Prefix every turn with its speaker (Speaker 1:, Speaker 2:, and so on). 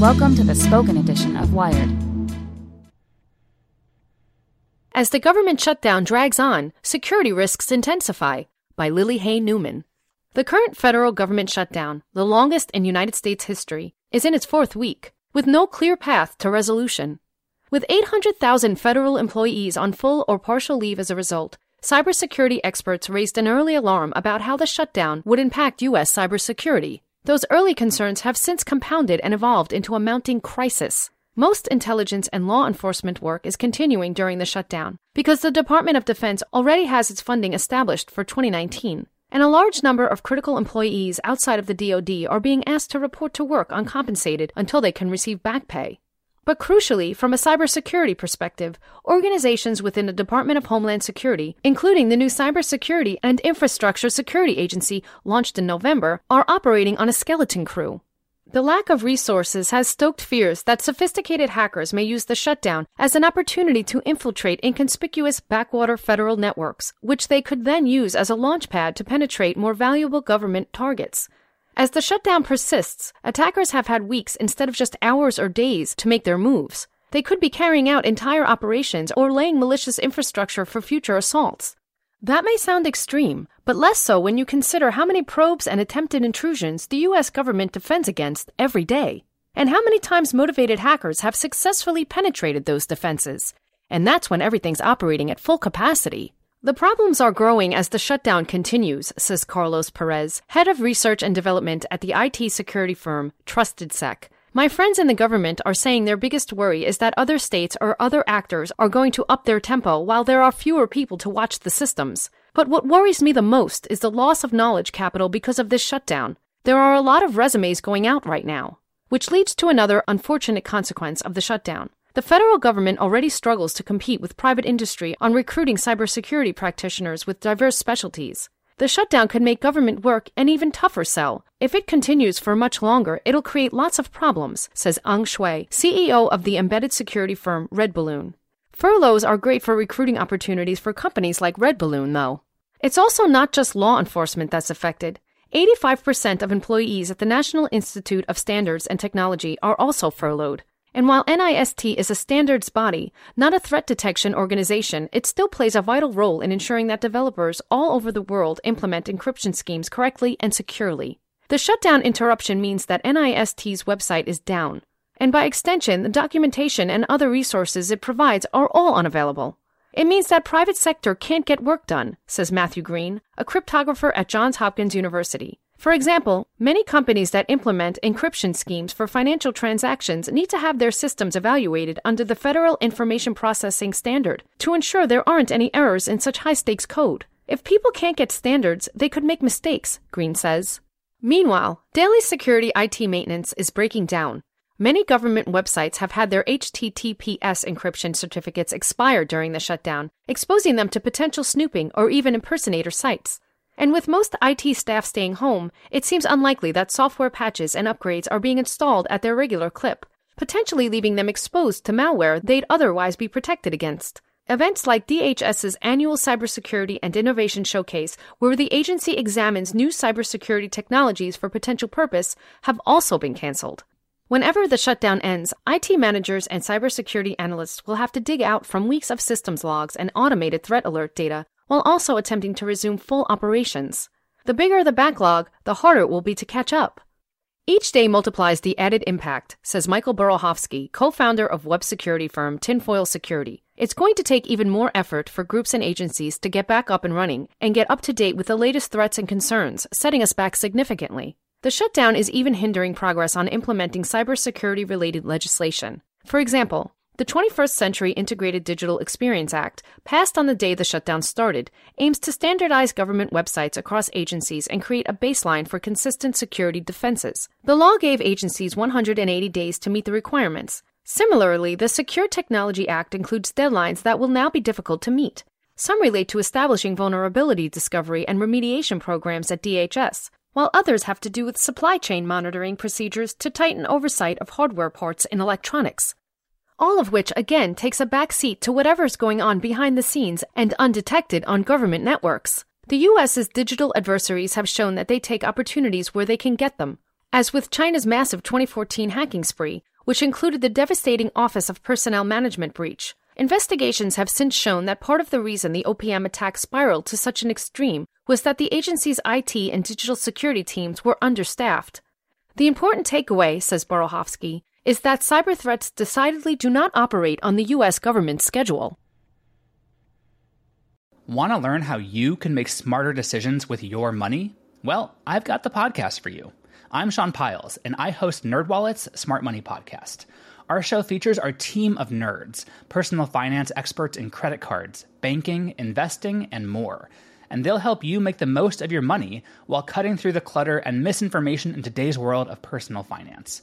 Speaker 1: Welcome to the spoken edition of Wired.
Speaker 2: As the government shutdown drags on, security risks intensify. By Lily Hay Newman. The current federal government shutdown, the longest in United States history, is in its fourth week, with no clear path to resolution. With 800,000 federal employees on full or partial leave as a result, cybersecurity experts raised an early alarm about how the shutdown would impact U.S. cybersecurity. Those early concerns have since compounded and evolved into a mounting crisis. Most intelligence and law enforcement work is continuing during the shutdown because the Department of Defense already has its funding established for 2019, and a large number of critical employees outside of the DoD are being asked to report to work uncompensated until they can receive back pay. But crucially, from a cybersecurity perspective, organizations within the Department of Homeland Security, including the new Cybersecurity and Infrastructure Security Agency launched in November, are operating on a skeleton crew. The lack of resources has stoked fears that sophisticated hackers may use the shutdown as an opportunity to infiltrate inconspicuous backwater federal networks, which they could then use as a launchpad to penetrate more valuable government targets. As the shutdown persists, attackers have had weeks instead of just hours or days to make their moves. They could be carrying out entire operations or laying malicious infrastructure for future assaults. That may sound extreme, but less so when you consider how many probes and attempted intrusions the US government defends against every day, and how many times motivated hackers have successfully penetrated those defenses. And that's when everything's operating at full capacity. The problems are growing as the shutdown continues, says Carlos Perez, head of research and development at the IT security firm TrustedSec. My friends in the government are saying their biggest worry is that other states or other actors are going to up their tempo while there are fewer people to watch the systems. But what worries me the most is the loss of knowledge capital because of this shutdown. There are a lot of resumes going out right now, which leads to another unfortunate consequence of the shutdown. The federal government already struggles to compete with private industry on recruiting cybersecurity practitioners with diverse specialties. The shutdown could make government work an even tougher sell. If it continues for much longer, it'll create lots of problems, says Ang Cui, CEO of the embedded security firm Red Balloon. Furloughs are great for recruiting opportunities for companies like Red Balloon, though. It's also not just law enforcement that's affected. 85% of employees at the National Institute of Standards and Technology are also furloughed. And while NIST is a standards body, not a threat detection organization, it still plays a vital role in ensuring that developers all over the world implement encryption schemes correctly and securely. The shutdown interruption means that NIST's website is down, and by extension, the documentation and other resources it provides are all unavailable. It means that private sector can't get work done, says Matthew Green, a cryptographer at Johns Hopkins University. For example, many companies that implement encryption schemes for financial transactions need to have their systems evaluated under the Federal Information Processing Standard to ensure there aren't any errors in such high stakes code. If people can't get standards, they could make mistakes, Green says. Meanwhile, daily security IT maintenance is breaking down. Many government websites have had their HTTPS encryption certificates expire during the shutdown, exposing them to potential snooping or even impersonator sites. And with most IT staff staying home, it seems unlikely that software patches and upgrades are being installed at their regular clip, potentially leaving them exposed to malware they'd otherwise be protected against. Events like DHS's annual Cybersecurity and Innovation Showcase, where the agency examines new cybersecurity technologies for potential purpose, have also been canceled. Whenever the shutdown ends, IT managers and cybersecurity analysts will have to dig out from weeks of systems logs and automated threat alert data while also attempting to resume full operations. The bigger the backlog, the harder it will be to catch up. Each day multiplies the added impact, says Michael Borohovski, co founder of web security firm Tinfoil Security. It's going to take even more effort for groups and agencies to get back up and running and get up to date with the latest threats and concerns, setting us back significantly. The shutdown is even hindering progress on implementing cybersecurity related legislation. For example, the 21st Century Integrated Digital Experience Act, passed on the day the shutdown started, aims to standardize government websites across agencies and create a baseline for consistent security defenses. The law gave agencies 180 days to meet the requirements. Similarly, the Secure Technology Act includes deadlines that will now be difficult to meet. Some relate to establishing vulnerability discovery and remediation programs at DHS, while others have to do with supply chain monitoring procedures to tighten oversight of hardware parts in electronics. All of which, again, takes a back seat to whatever's going on behind the scenes and undetected on government networks. The US's digital adversaries have shown that they take opportunities where they can get them, as with China's massive 2014 hacking spree, which included the devastating Office of Personnel Management breach. Investigations have since shown that part of the reason the OPM attack spiraled to such an extreme was that the agency's IT and digital security teams were understaffed. The important takeaway, says Borohovski, is that cyber threats decidedly do not operate on the U.S. government's schedule.
Speaker 3: Want to learn how you can make smarter decisions with your money? Well, I've got the podcast for you. I'm Sean Pyles, and I host NerdWallet's Smart Money Podcast. Our show features our team of nerds, personal finance experts in credit cards, banking, investing, and more – and they'll help you make the most of your money while cutting through the clutter and misinformation in today's world of personal finance.